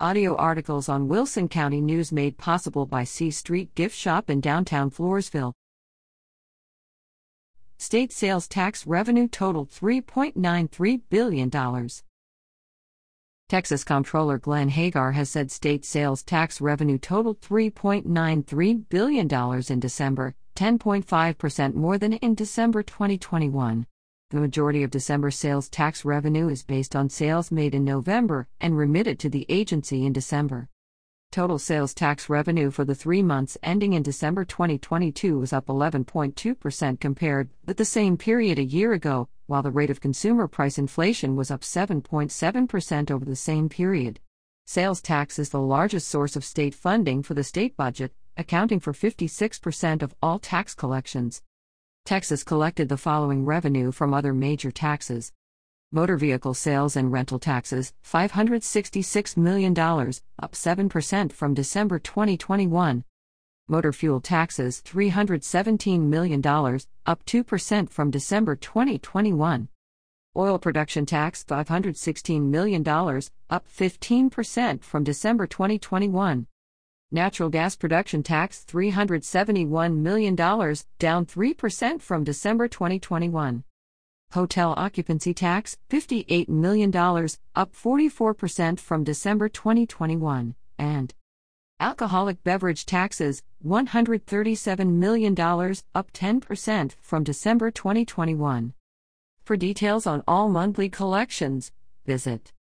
Audio articles on Wilson County News made possible by C Street Gift Shop in downtown Floresville. State sales tax revenue totaled $3.93 billion. Texas Comptroller Glenn Hegar has said state sales tax revenue totaled $3.93 billion in December, 10.5% more than in December 2021. The majority of December sales tax revenue is based on sales made in November and remitted to the agency in December. Total sales tax revenue for the three months ending in December 2022 was up 11.2% compared with the same period a year ago, while the rate of consumer price inflation was up 7.7% over the same period. Sales tax is the largest source of state funding for the state budget, accounting for 56% of all tax collections. Texas collected the following revenue from other major taxes motor vehicle sales and rental taxes, $566 million, up 7% from December 2021. Motor fuel taxes, $317 million, up 2% from December 2021. Oil production tax, $516 million, up 15% from December 2021. Natural gas production tax, $371 million, down 3% from December 2021. Hotel occupancy tax, $58 million, up 44% from December 2021, and alcoholic beverage taxes, $137 million, up 10% from December 2021. For details on all monthly collections, visit